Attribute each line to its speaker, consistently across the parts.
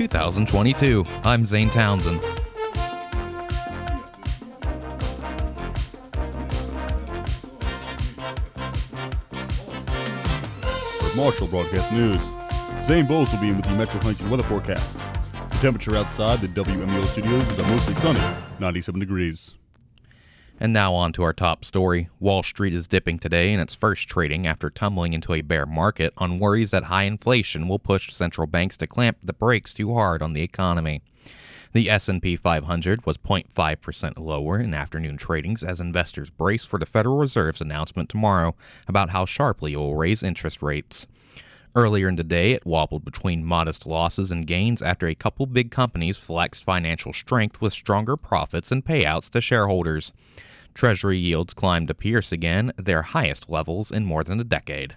Speaker 1: 2022. I'm Zane Townsend.
Speaker 2: For Marshall Broadcast News, Zane Bowles will be in with the Metro Huntington weather forecast. The temperature outside the WMEL studios is mostly sunny, 97 degrees.
Speaker 1: And now on to our top story. Wall Street is dipping today in its first trading after tumbling into a bear market on worries that high inflation will push central banks to clamp the brakes too hard on the economy. The S&P 500 was 0.5% lower in afternoon tradings as investors brace for the Federal Reserve's announcement tomorrow about how sharply it will raise interest rates. Earlier in the day, it wobbled between modest losses and gains after a couple big companies flexed financial strength with stronger profits and payouts to shareholders. Treasury yields climbed to pierce again their highest levels in more than a decade.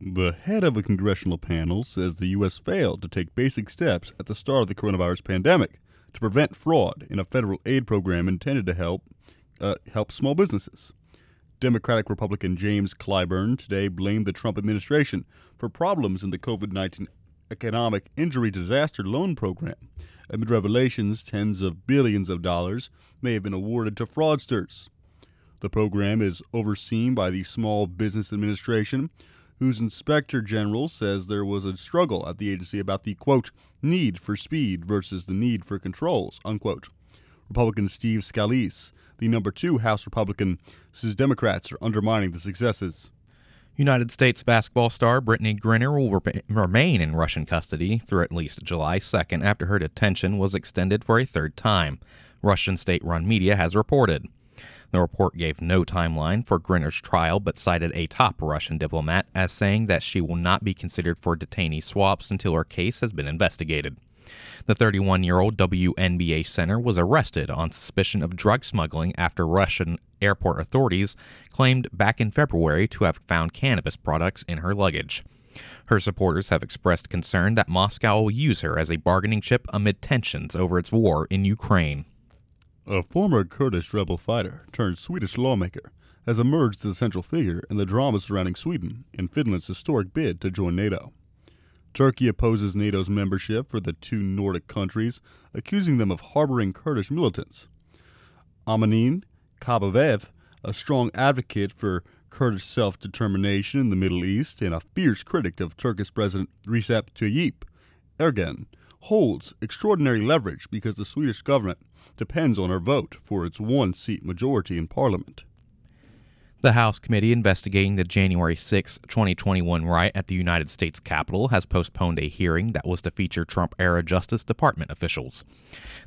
Speaker 2: The head of a congressional panel says the U.S. failed to take basic steps at the start of the coronavirus pandemic to prevent fraud in a federal aid program intended to help uh, help small businesses. Democratic Republican James Clyburn today blamed the Trump administration for problems in the COVID 19 economic injury disaster loan program. Amid revelations, tens of billions of dollars may have been awarded to fraudsters. The program is overseen by the Small Business Administration, whose inspector general says there was a struggle at the agency about the quote need for speed versus the need for controls unquote. Republican Steve Scalise, the number two House Republican, says Democrats are undermining the successes.
Speaker 1: United States basketball star Brittney Griner will re- remain in Russian custody through at least July 2nd after her detention was extended for a third time, Russian state run media has reported. The report gave no timeline for Griner's trial, but cited a top Russian diplomat as saying that she will not be considered for detainee swaps until her case has been investigated. The 31 year old WNBA center was arrested on suspicion of drug smuggling after Russian airport authorities claimed back in February to have found cannabis products in her luggage. Her supporters have expressed concern that Moscow will use her as a bargaining chip amid tensions over its war in Ukraine.
Speaker 2: A former Kurdish rebel fighter turned Swedish lawmaker has emerged as a central figure in the drama surrounding Sweden and Finland's historic bid to join NATO. Turkey opposes NATO's membership for the two Nordic countries, accusing them of harboring Kurdish militants. Amineh Kakabaveh, a strong advocate for Kurdish self determination in the Middle East and a fierce critic of Turkish President Recep Tayyip Erdogan, holds extraordinary leverage because the Swedish government depends on her vote for its one seat majority in parliament.
Speaker 1: The House committee investigating the January 6, 2021 riot at the United States Capitol has postponed a hearing that was to feature Trump era Justice Department officials.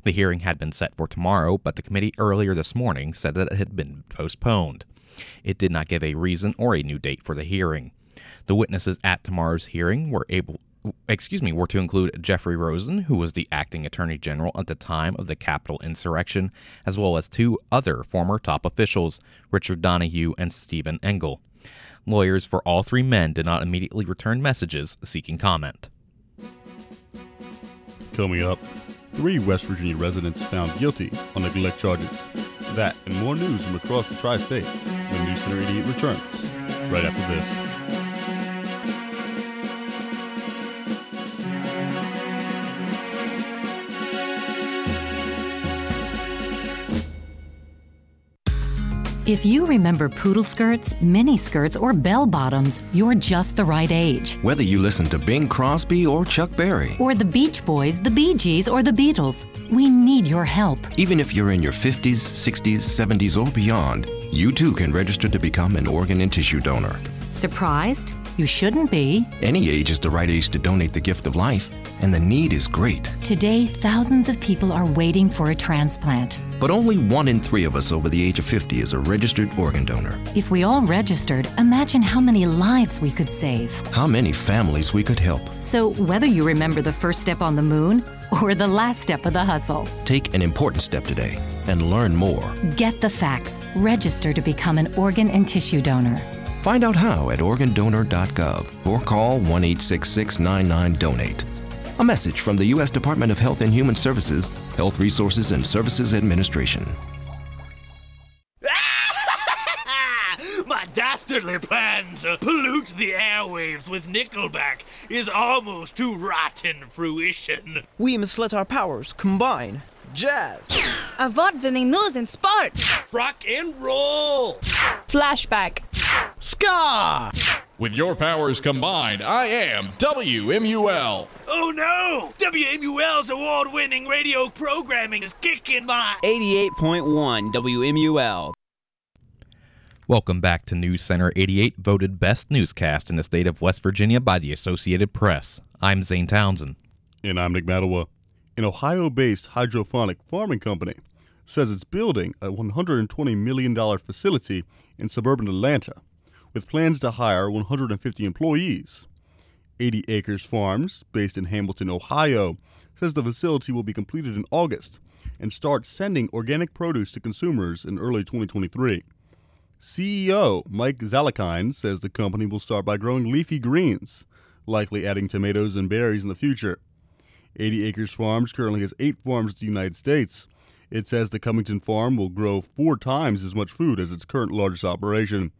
Speaker 1: The hearing had been set for tomorrow, but the committee earlier this morning said that it had been postponed. It did not give a reason or a new date for the hearing. The witnesses at tomorrow's hearing were able excuse me, were to include Jeffrey Rosen, who was the acting attorney general at the time of the Capitol insurrection, as well as two other former top officials, Richard Donoghue and Stephen Engel. Lawyers for all three men did not immediately return messages seeking comment.
Speaker 2: Coming up, three West Virginia residents found guilty on neglect charges. That and more news from across the tri state when News Center 88 returns right after this.
Speaker 3: If you remember poodle skirts, mini skirts, or bell bottoms, you're just the right age.
Speaker 4: Whether you listen to Bing Crosby or Chuck Berry,
Speaker 3: Or the Beach Boys, the Bee Gees, or the Beatles, we need your help.
Speaker 4: even if you're in your 50s, 60s, 70s, or beyond, you too can register to become an organ and tissue donor.
Speaker 3: Surprised? You shouldn't be.
Speaker 4: Any age is the right age to donate the gift of life, and the need is great.
Speaker 3: Today, thousands of people are waiting for a transplant.
Speaker 4: But only one in three of us over the age of 50 is a registered organ donor.
Speaker 3: If we all registered, imagine how many lives we could save.
Speaker 4: How many families we could help.
Speaker 3: So, whether you remember the first step on the moon or the last step of the hustle,
Speaker 4: Take an important step today and learn more.
Speaker 3: get the facts. Register to become an organ and tissue donor.
Speaker 4: Find out how at organdonor.gov or call 1 866 99 Donate. A message from the U.S. Department of Health and Human Services, Health Resources and Services Administration.
Speaker 5: My dastardly plan to pollute the airwaves with Nickelback is almost to rotten fruition.
Speaker 6: We must let our powers combine. Jazz.
Speaker 7: Award-winning news and sports.
Speaker 5: Rock and roll!
Speaker 7: Flashback.
Speaker 8: Ska! With your powers combined, I am WMUL.
Speaker 5: Oh no! WMUL's award winning radio programming is kicking my.
Speaker 6: 88.1 WMUL.
Speaker 1: Welcome back to News Center 88, voted best newscast in the state of West Virginia by the Associated Press. I'm Zane Townsend.
Speaker 2: And I'm Nick Matawa. An Ohio based hydroponic farming company says it's building a $120 million facility in suburban Atlanta with plans to hire 150 employees. 80 Acres Farms, based in Hamilton, Ohio, says the facility will be completed in August and start sending organic produce to consumers in early 2023. CEO Mike Zelkind says the company will start by growing leafy greens, likely adding tomatoes and berries in the future. 80 Acres Farms currently has eight farms in the United States. It says the Cummington farm will grow four times as much food as its current largest operation.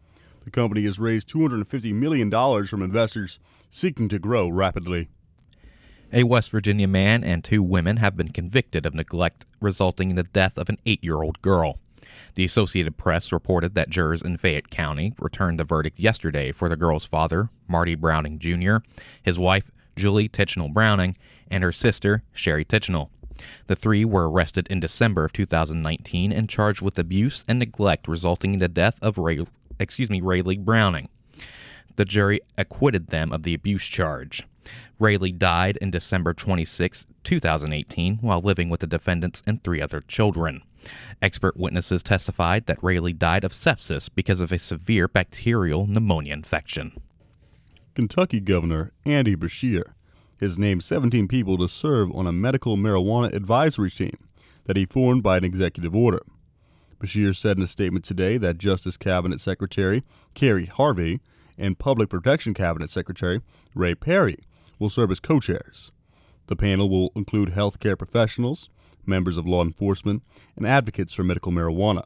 Speaker 2: The company has raised $250 million from investors seeking to grow rapidly.
Speaker 1: A West Virginia man and two women have been convicted of neglect, resulting in the death of an eight year old girl. The Associated Press reported that jurors in Fayette County returned the verdict yesterday for the girl's father, Marty Browning Jr., his wife, Julie Titchenell Browning, and her sister, Sherry Titchenell. The three were arrested in December of 2019 and charged with abuse and neglect resulting in the death of Ray, excuse me, Rayleigh Browning. The jury acquitted them of the abuse charge. Rayleigh died in December 26, 2018, while living with the defendants and three other children. Expert witnesses testified that Rayleigh died of sepsis because of a severe bacterial pneumonia infection.
Speaker 2: Kentucky Governor Andy Beshear has named 17 people to serve on a medical marijuana advisory team that he formed by an executive order. Beshear said in a statement today that Justice Cabinet Secretary Kerry Harvey and Public Protection Cabinet Secretary Ray Perry will serve as co chairs. The panel will include healthcare professionals, members of law enforcement, and advocates for medical marijuana.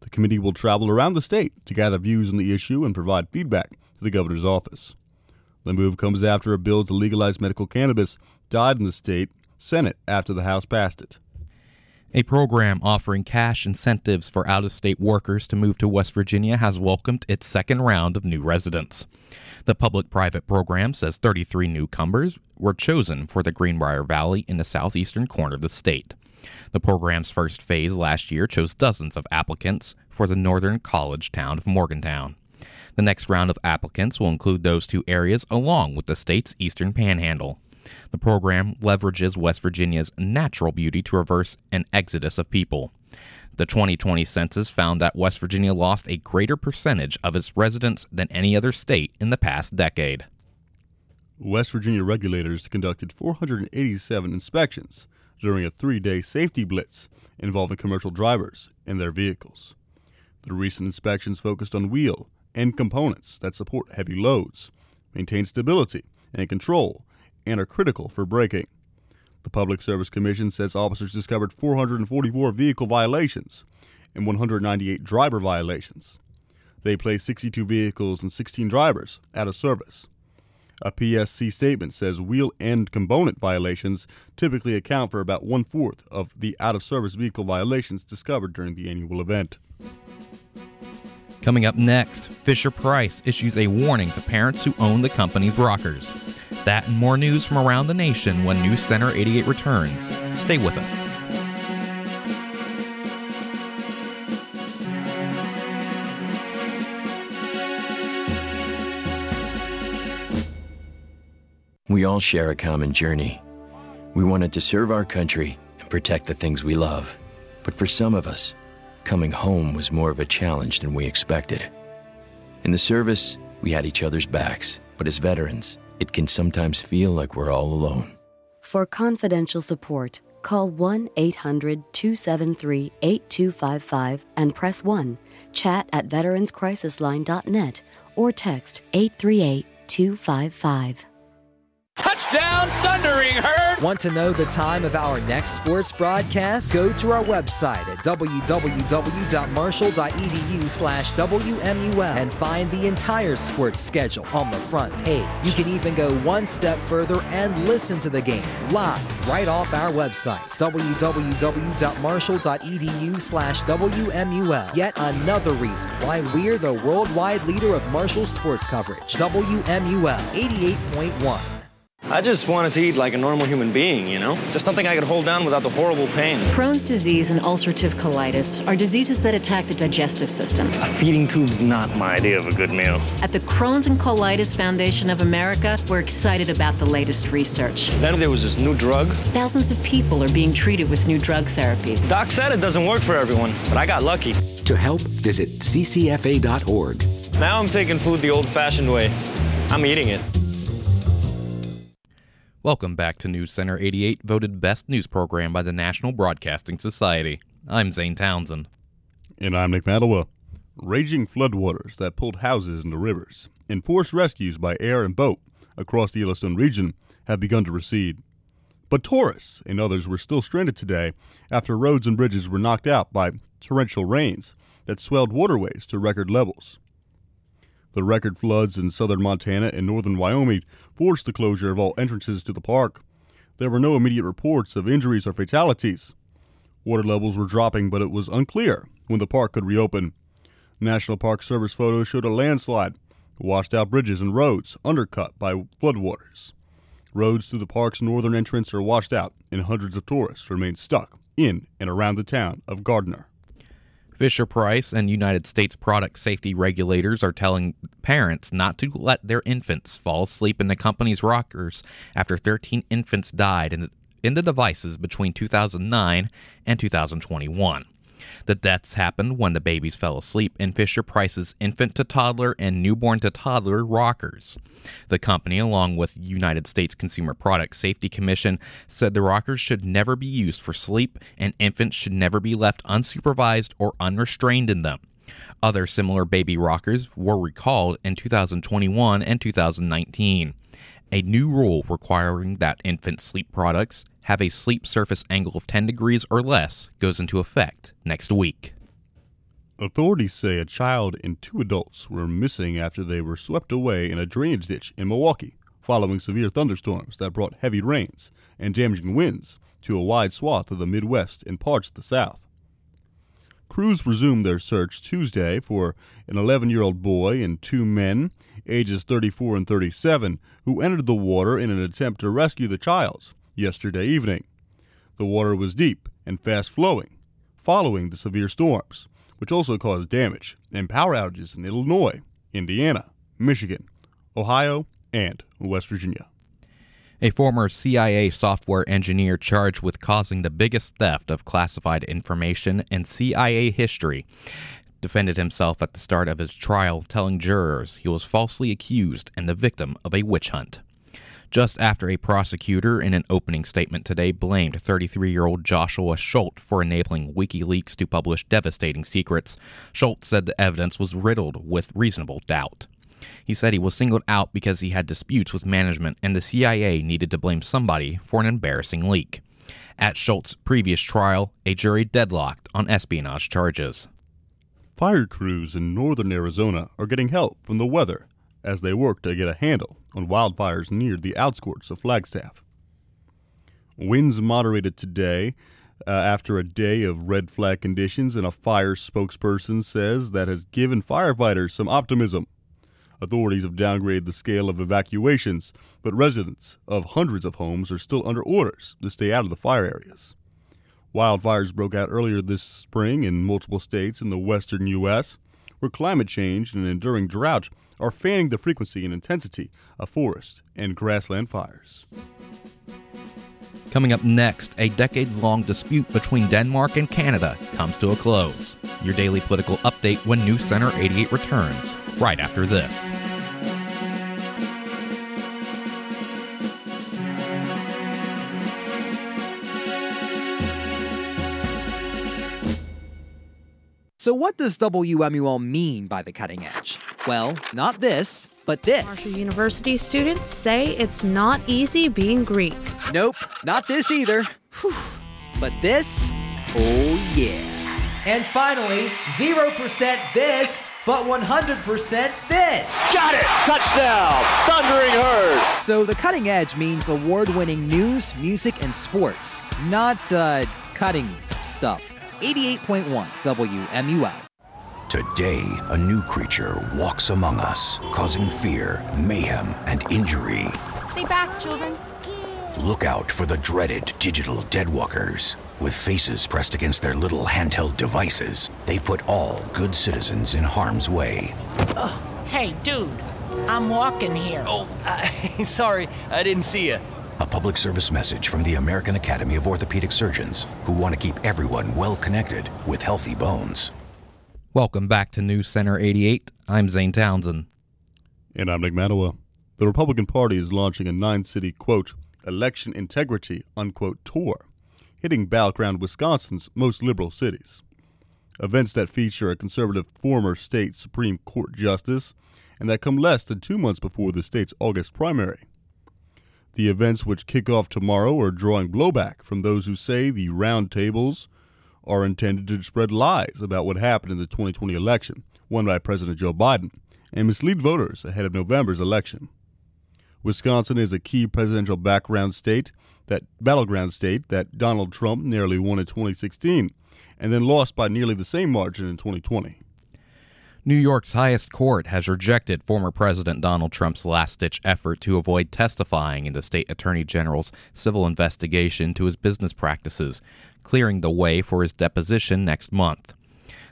Speaker 2: The committee will travel around the state to gather views on the issue and provide feedback to the governor's office. The move comes after a bill to legalize medical cannabis died in the state Senate after the House passed it.
Speaker 1: A program offering cash incentives for out of state workers to move to West Virginia has welcomed its second round of new residents. The public private program says 33 newcomers were chosen for the Greenbrier Valley in the southeastern corner of the state. The program's first phase last year chose dozens of applicants for the northern college town of Morgantown. The next round of applicants will include those two areas along with the state's eastern panhandle. The program leverages West Virginia's natural beauty to reverse an exodus of people. The 2020 census found that West Virginia lost a greater percentage of its residents than any other state in the past decade.
Speaker 2: West Virginia regulators conducted 487 inspections during a three day safety blitz involving commercial drivers and their vehicles. The recent inspections focused on wheel and components that support heavy loads, maintain stability and control, and are critical for braking. The Public Service Commission says officers discovered 444 vehicle violations and 198 driver violations. They placed 62 vehicles and 16 drivers out of service. A PSC statement says wheel end component violations typically account for about one fourth of the out of service vehicle violations discovered during the annual event.
Speaker 1: Coming up next, Fisher Price issues a warning to parents who own the company's rockers. That and more news from around the nation when News Center 88 returns. Stay with us.
Speaker 9: We all share a common journey. We wanted to serve our country and protect the things we love. But for some of us, coming home was more of a challenge than we expected. In the service, we had each other's backs, but as veterans, it can sometimes feel like we're all alone.
Speaker 10: For confidential support, call 1 800 273 8255 and press 1. Chat at veteranscrisisline.net or text 838 255.
Speaker 11: Touchdown, Thundering Herd!
Speaker 12: Want to know the time of our next sports broadcast? Go to our website at www.marshall.edu slash WMUL and find the entire sports schedule on the front page. You can even go one step further and listen to the game live right off our website, www.marshall.edu slash WMUL. Yet another reason why we're the worldwide leader of Marshall sports coverage. WMUL 88.1.
Speaker 13: I just wanted to eat like a normal human being, you know? Just something I could hold down without the horrible pain.
Speaker 14: Crohn's disease and ulcerative colitis are diseases that attack the digestive system.
Speaker 13: A feeding tube's not my idea of a good meal.
Speaker 14: At the Crohn's and Colitis Foundation of America, we're excited about the latest research.
Speaker 13: Then there was this new drug.
Speaker 14: Thousands of people are being treated with new drug therapies.
Speaker 13: Doc said it doesn't work for everyone, but I got lucky.
Speaker 4: To help, visit ccfa.org.
Speaker 13: Now I'm taking food the old fashioned way. I'm eating it.
Speaker 1: Welcome back to News Center 88, voted best news program by the National Broadcasting Society. I'm Zane Townsend.
Speaker 2: And I'm Nick Matawa. Raging floodwaters that pulled houses into rivers and forced rescues by air and boat across the Yellowstone region have begun to recede. But tourists and others were still stranded today after roads and bridges were knocked out by torrential rains that swelled waterways to record levels. The record floods in southern Montana and northern Wyoming forced the closure of all entrances to the park. There were no immediate reports of injuries or fatalities. Water levels were dropping, but it was unclear when the park could reopen. National Park Service photos showed a landslide, washed out bridges and roads undercut by floodwaters. Roads through the park's northern entrance are washed out, and hundreds of tourists remain stuck in and around the town of Gardiner.
Speaker 1: Fisher Price and United States product safety regulators are telling parents not to let their infants fall asleep in the company's rockers after 13 infants died in the, devices between 2009 and 2021. The deaths happened when the babies fell asleep in Fisher Price's infant to toddler and newborn to toddler rockers. The company, along with United States Consumer Product Safety Commission, said the rockers should never be used for sleep and infants should never be left unsupervised or unrestrained in them. Other similar baby rockers were recalled in 2021 and 2019. A new rule requiring that infant sleep products have a sleep surface angle of 10 degrees or less goes into effect next week.
Speaker 2: Authorities say a child and two adults were missing after they were swept away in a drainage ditch in Milwaukee following severe thunderstorms that brought heavy rains and damaging winds to a wide swath of the Midwest and parts of the South. Crews resumed their search Tuesday for an 11 year old boy and two men, ages 34 and 37, who entered the water in an attempt to rescue the child yesterday evening. The water was deep and fast flowing following the severe storms, which also caused damage and power outages in Illinois, Indiana, Michigan, Ohio, and West Virginia.
Speaker 1: A former CIA software engineer charged with causing the biggest theft of classified information in CIA history defended himself at the start of his trial, telling jurors he was falsely accused and the victim of a witch hunt just after a prosecutor in an opening statement today blamed 33 year old Joshua Schulte for enabling WikiLeaks to publish devastating secrets. Schulte said the evidence was riddled with reasonable doubt. He said he was singled out because he had disputes with management and the CIA needed to blame somebody for an embarrassing leak. At Schulte's previous trial, a jury deadlocked on espionage charges.
Speaker 2: Fire crews in northern Arizona are getting help from the weather as they work to get a handle on wildfires near the outskirts of Flagstaff. Winds moderated today uh, after a day of red flag conditions, and a fire spokesperson says that has given firefighters some optimism. Authorities have downgraded the scale of evacuations, but residents of hundreds of homes are still under orders to stay out of the fire areas. Wildfires broke out earlier this spring in multiple states in the western U.S., where climate change and an enduring drought are fanning the frequency and intensity of forest and grassland fires.
Speaker 1: Coming up next, a decades long dispute between Denmark and Canada comes to a close. Your daily political update when News Center 88 returns, right after this.
Speaker 12: So, what does WMUL mean by the cutting edge? Well, not this, but this.
Speaker 7: Marshall University students say it's not easy being Greek.
Speaker 12: Nope, not this either. Whew. But this? Oh, yeah. And finally, 0% this, but 100% this.
Speaker 11: Got it! Touchdown! Thundering herd!
Speaker 12: So, the cutting edge means award winning news, music, and sports, not uh, cutting stuff. 88.1 WMUL.
Speaker 15: Today, a new creature walks among us, causing fear, mayhem, and injury.
Speaker 7: Stay back, children.
Speaker 15: Look out for the dreaded digital deadwalkers. With faces pressed against their little handheld devices, they put all good citizens in harm's way.
Speaker 16: Oh, hey, dude, I'm walking here.
Speaker 13: Oh, uh, sorry, I didn't see you.
Speaker 15: A public service message from the American Academy of Orthopedic Surgeons, who want to keep everyone well connected with healthy bones.
Speaker 1: Welcome back to News Center 88. I'm Zane Townsend.
Speaker 2: And I'm Nick Matawa. The Republican Party is launching a nine city, quote, election integrity, unquote, tour, hitting battleground Wisconsin's most liberal cities. Events that feature a conservative former state Supreme Court justice and that come less than two months before the state's August primary. The events which kick off tomorrow are drawing blowback from those who say the roundtables are intended to spread lies about what happened in the 2020 election, won by President Joe Biden, and mislead voters ahead of November's election. Wisconsin is a key presidential background state, that battleground state that Donald Trump nearly won in 2016 and then lost by nearly the same margin in 2020.
Speaker 1: New York's highest court has rejected former President Donald Trump's last ditch effort to avoid testifying in the state attorney general's civil investigation to his business practices, clearing the way for his deposition next month.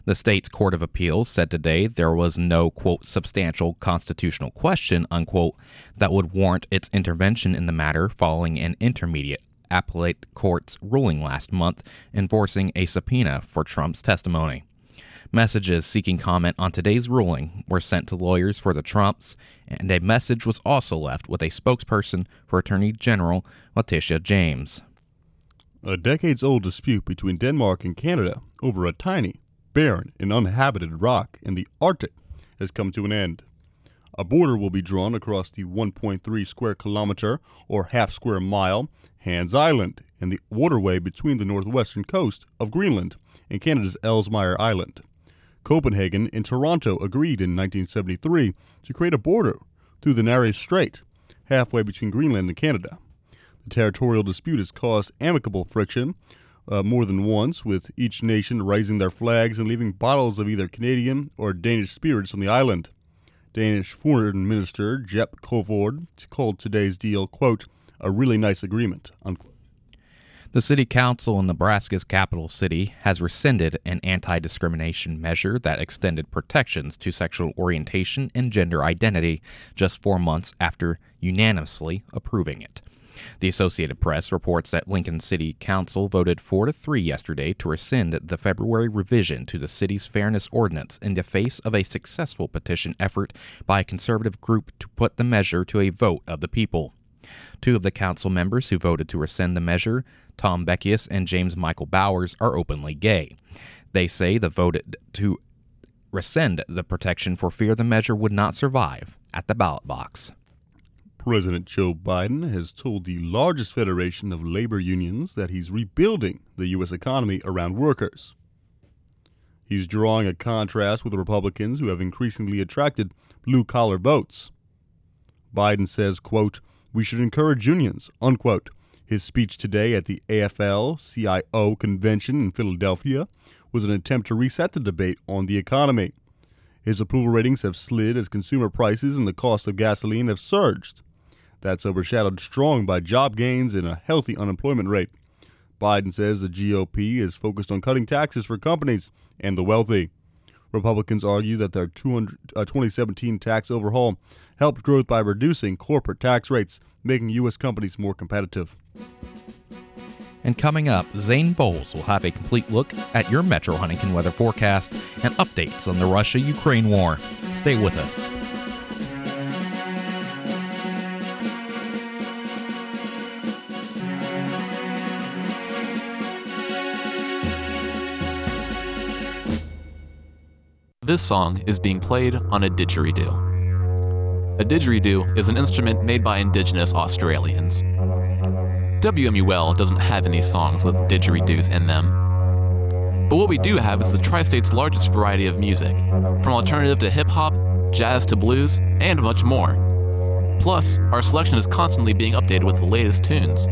Speaker 1: The state's Court of Appeals said today there was no, quote, substantial constitutional question, unquote, that would warrant its intervention in the matter following an intermediate appellate court's ruling last month enforcing a subpoena for Trump's testimony. Messages seeking comment on today's ruling were sent to lawyers for the Trumps, and a message was also left with a spokesperson for Attorney General Letitia James.
Speaker 2: A decades old dispute between Denmark and Canada over a tiny, barren, and uninhabited rock in the Arctic has come to an end. A border will be drawn across the 1.3 square kilometer or half square mile Hans Island and the waterway between the northwestern coast of Greenland and Canada's Ellesmere Island. Copenhagen and Toronto agreed in 1973 to create a border through the Nares Strait, halfway between Greenland and Canada. The territorial dispute has caused amicable friction uh, more than once, with each nation raising their flags and leaving bottles of either Canadian or Danish spirits on the island. Danish Foreign Minister Jep Kofod called today's deal, quote, a really nice agreement, unquote.
Speaker 1: The City Council in Nebraska's capital city has rescinded an anti discrimination measure that extended protections to sexual orientation and gender identity just four months after unanimously approving it. The Associated Press reports that Lincoln City Council voted 4 to 3 yesterday to rescind the February revision to the city's fairness ordinance in the face of a successful petition effort by a conservative group to put the measure to a vote of the people. Two of the council members who voted to rescind the measure, Tom Beckius and James Michael Bowers, are openly gay. They say the voted to rescind the protection for fear the measure would not survive at the ballot box.
Speaker 2: President Joe Biden has told the largest federation of labor unions that he's rebuilding the U.S. economy around workers. He's drawing a contrast with the Republicans who have increasingly attracted blue collar votes. Biden says, quote, we should encourage unions, unquote. His speech today at the AFL CIO convention in Philadelphia was an attempt to reset the debate on the economy. His approval ratings have slid as consumer prices and the cost of gasoline have surged. That's overshadowed strong by job gains and a healthy unemployment rate. Biden says the GOP is focused on cutting taxes for companies and the wealthy. Republicans argue that their 200, uh, 2017 tax overhaul helped growth by reducing corporate tax rates, making U.S. companies more competitive.
Speaker 1: And coming up, Zane Bowles will have a complete look at your Metro Huntington weather forecast and updates on the Russia Ukraine war. Stay with us.
Speaker 17: This song is being played on a didgeridoo. A didgeridoo is an instrument made by indigenous Australians. WMUL doesn't have any songs with didgeridoos in them. But what we do have is the tri state's largest variety of music, from alternative to hip hop, jazz to blues, and much more. Plus, our selection is constantly being updated with the latest tunes.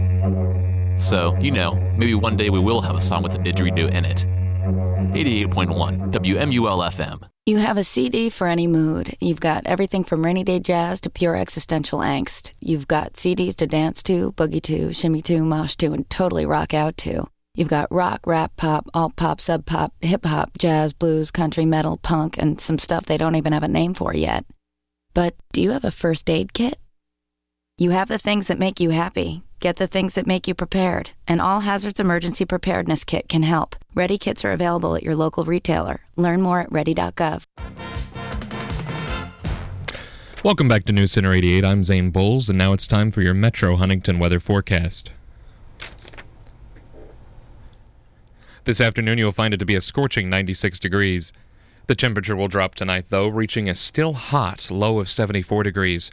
Speaker 17: So, you know, maybe one day we will have a song with a didgeridoo in it. 88.1 WMUL FM.
Speaker 18: You have a CD for any mood. You've got everything from rainy day jazz to pure existential angst. You've got CDs to dance to, boogie to, shimmy to, mosh to, and totally rock out to. You've got rock, rap, pop, alt pop, sub pop, hip hop, jazz, blues, country, metal, punk, and some stuff they don't even have a name for yet. But do you have a first aid kit? You have the things that make you happy. Get the things that make you prepared. An All Hazards Emergency Preparedness Kit can help. Ready kits are available at your local retailer. Learn more at ready.gov.
Speaker 19: Welcome back to News Center 88. I'm Zane Bowles, and now it's time for your Metro Huntington weather forecast. This afternoon, you'll find it to be a scorching 96 degrees. The temperature will drop tonight, though, reaching a still hot low of 74 degrees.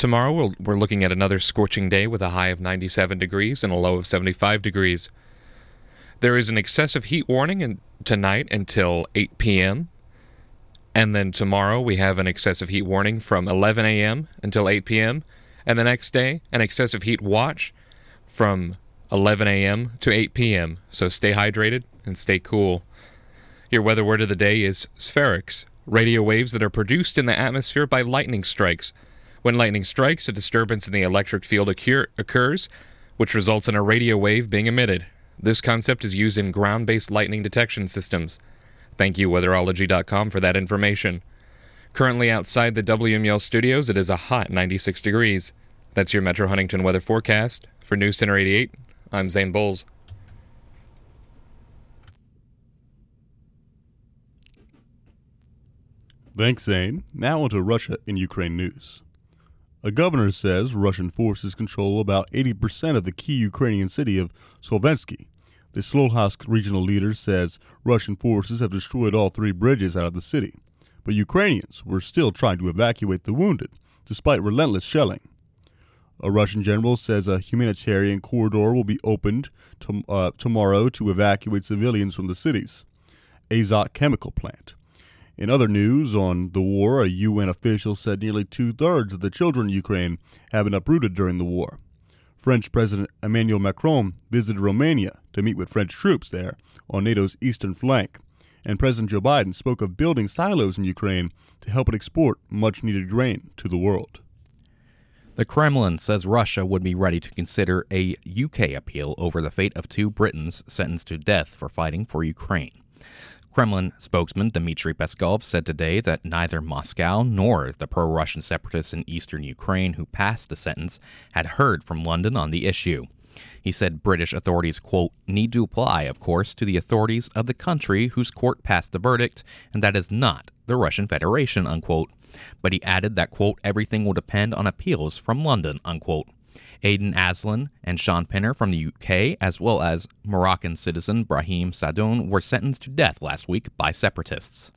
Speaker 19: Tomorrow, we'll, we're looking at another scorching day with a high of 97 degrees and a low of 75 degrees. There is an excessive heat warning in, tonight until 8 p.m. And then tomorrow, we have an excessive heat warning from 11 a.m. until 8 p.m. And the next day, an excessive heat watch from 11 a.m. to 8 p.m. So stay hydrated and stay cool. Your weather word of the day is spherics, radio waves that are produced in the atmosphere by lightning strikes. When lightning strikes, a disturbance in the electric field occur- occurs, which results in a radio wave being emitted. This concept is used in ground based lightning detection systems. Thank you, weatherology.com, for that information. Currently outside the WML studios, it is a hot 96 degrees. That's your Metro Huntington weather forecast. For News Center 88, I'm Zane Bowles.
Speaker 2: Thanks, Zane. Now on to Russia and Ukraine news. A governor says Russian forces control about 80% of the key Ukrainian city of Slovensky. The Slohansk regional leader says Russian forces have destroyed all three bridges out of the city, but Ukrainians were still trying to evacuate the wounded, despite relentless shelling. A Russian general says a humanitarian corridor will be opened to, uh, tomorrow to evacuate civilians from the city's Azot chemical plant. In other news on the war, a UN official said nearly two thirds of the children in Ukraine have been uprooted during the war. French President Emmanuel Macron visited Romania to meet with French troops there on NATO's eastern flank, and President Joe Biden spoke of building silos in Ukraine to help it export much needed grain to the world.
Speaker 1: The Kremlin says Russia would be ready to consider a UK appeal over the fate of two Britons sentenced to death for fighting for Ukraine. Kremlin spokesman Dmitry Peskov said today that neither Moscow nor the pro Russian separatists in eastern Ukraine who passed the sentence had heard from London on the issue. He said British authorities, quote, need to apply, of course, to the authorities of the country whose court passed the verdict, and that is not the Russian Federation, unquote. But he added that, quote, everything will depend on appeals from London, unquote. Aiden Aslin and Shaun Pinner from the UK, as well as Moroccan citizen Brahim Saadoun, were sentenced to death last week by separatists.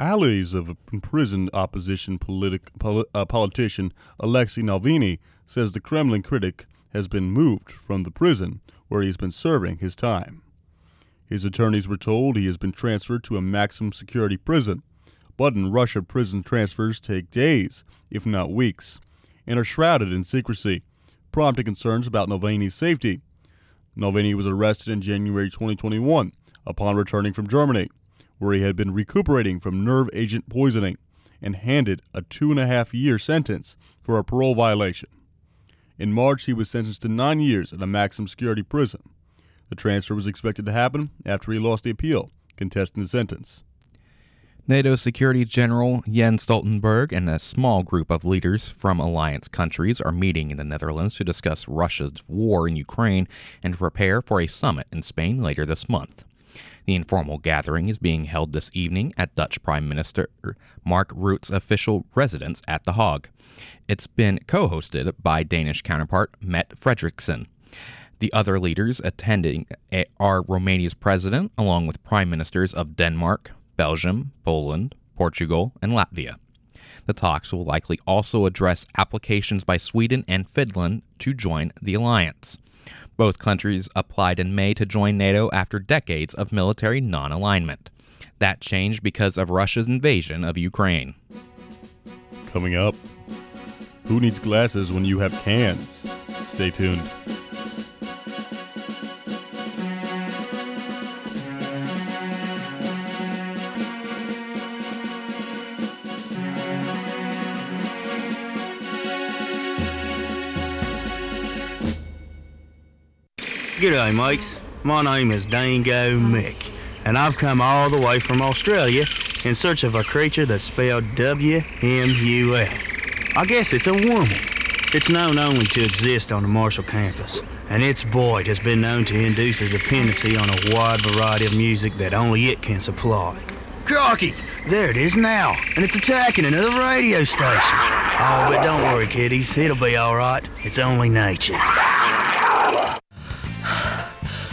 Speaker 2: Allies of imprisoned opposition uh, politician Alexei Navalny says the Kremlin critic has been moved from the prison where he has been serving his time. His attorneys were told he has been transferred to a maximum security prison, but in Russia, prison transfers take days, if not weeks, and are shrouded in secrecy, prompting concerns about Navalny's safety. Navalny was arrested in January 2021 upon returning from Germany, where he had been recuperating from nerve agent poisoning and handed a two and a half year sentence for a parole violation. In March, he was sentenced to nine years at a maximum security prison. The transfer was expected to happen after he lost the appeal, contesting the sentence.
Speaker 1: NATO Security General Jens Stoltenberg and a small group of leaders from alliance countries are meeting in the Netherlands to discuss Russia's war in Ukraine and prepare for a summit in Spain later this month. The informal gathering is being held this evening at Dutch Prime Minister Mark Rutte's official residence at The Hague. It's been co hosted by Danish counterpart Mette Frederiksen. The other leaders attending eh, are Romania's president, along with prime ministers of Denmark, Belgium, Poland, Portugal, and Latvia. The talks will likely also address applications by Sweden and Finland to join the alliance. Both countries applied in May to join NATO after decades of military non alignment. That changed because of Russia's invasion of Ukraine.
Speaker 2: Coming up, who needs glasses when you have cans? Stay tuned.
Speaker 20: G'day mates, my name is Dango Mick, and I've come all the way from Australia in search of a creature that's spelled W-M-U-L. I guess it's a woman. It's known only to exist on the Marshall campus, and its void has been known to induce a dependency on a wide variety of music that only it can supply. Crikey, there it is now, and it's attacking another radio station. Oh, but don't worry, kiddies, it'll be all right. It's only nature.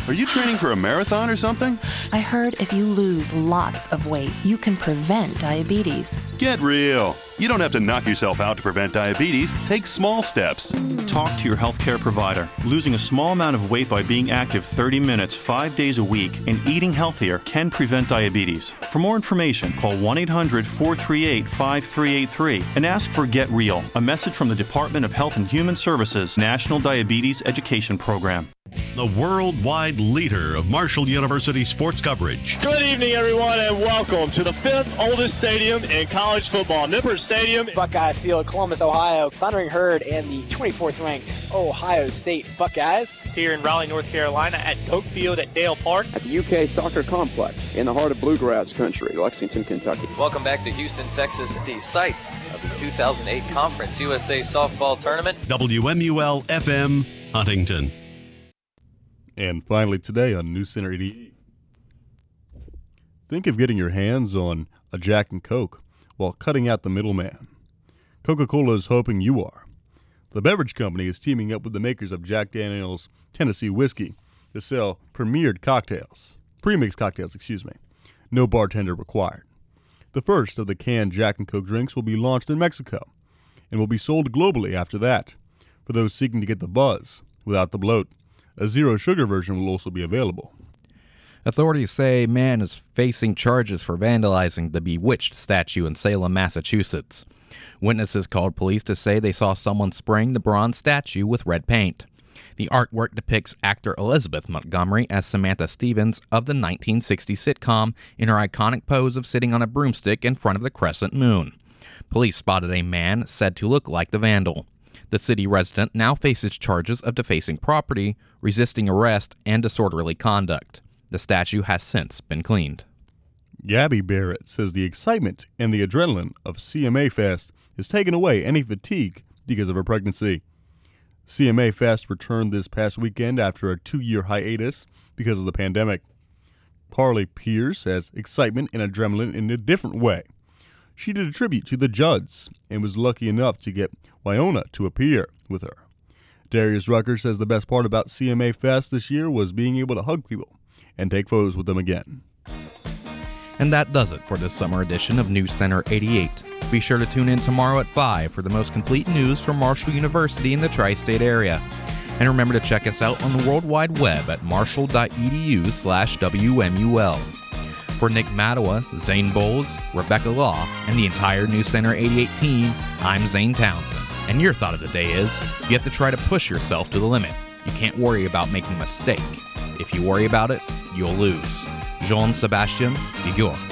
Speaker 21: Are you training for a marathon or something?
Speaker 22: I heard if you lose lots of weight, you can prevent diabetes.
Speaker 21: Get real. You don't have to knock yourself out to prevent diabetes. Take small steps.
Speaker 23: Talk to your healthcare provider. Losing a small amount of weight by being active 30 minutes, 5 days a week, and eating healthier can prevent diabetes. For more information, call 1 800 438 5383 and ask for Get Real, a message from the Department of Health and Human Services National Diabetes Education Program
Speaker 24: the worldwide leader of Marshall University sports coverage.
Speaker 11: Good evening, everyone, and welcome to the fifth oldest stadium in college football, Nippert Stadium.
Speaker 25: Buckeye Field, Columbus, Ohio. Thundering Herd and the 24th ranked Ohio State Buckeyes.
Speaker 26: Here in Raleigh, North Carolina at Doak Field at Dail Park.
Speaker 27: At the UK Soccer Complex in the heart of Bluegrass Country, Lexington, Kentucky.
Speaker 28: Welcome back to Houston, Texas, the site of the 2008 Conference USA Softball Tournament.
Speaker 24: WMUL FM, Huntington.
Speaker 2: And finally, today on News Center 88. Think of getting your hands on a Jack and Coke while cutting out the middleman. Coca Cola is hoping you are. The beverage company is teaming up with the makers of Jack Daniels Tennessee Whiskey to sell premiered cocktails, premixed cocktails, excuse me. No bartender required. The first of the canned Jack and Coke drinks will be launched in Mexico and will be sold globally after that for those seeking to get the buzz without the bloat. A zero sugar version will also be available.
Speaker 1: Authorities say man is facing charges for vandalizing the Bewitched statue in Salem, Massachusetts. Witnesses called police to say they saw someone spraying the bronze statue with red paint. The artwork depicts actor Elizabeth Montgomery as Samantha Stevens of the 1960 sitcom in her iconic pose of sitting on a broomstick in front of the crescent moon. Police spotted a man said to look like the vandal. The city resident now faces charges of defacing property, resisting arrest, and disorderly conduct. The statue has since been cleaned.
Speaker 2: Gabby Barrett says the excitement and the adrenaline of CMA Fest has taken away any fatigue because of her pregnancy. CMA Fest returned this past weekend after a two year hiatus because of the pandemic. Carly Pearce has excitement and adrenaline in a different way. She did a tribute to the Judds and was lucky enough to get Wynonna to appear with her. Darius Rucker says the best part about CMA Fest this year was being able to hug people and take photos with them again.
Speaker 1: And that does it for this summer edition of News Center 88. Be sure to tune in tomorrow at 5 for the most complete news from Marshall University in the tri state area. And remember to check us out on the World Wide Web at marshall.edu slash WMUL. For Nick Matawa, Zane Bowles, Rebecca Law, and the entire News Center 88 team, I'm Zane Townsend. And your thought of the day is you have to try to push yourself to the limit. You can't worry about making a mistake. If you worry about it, you'll lose. Jean Sebastian Vigor.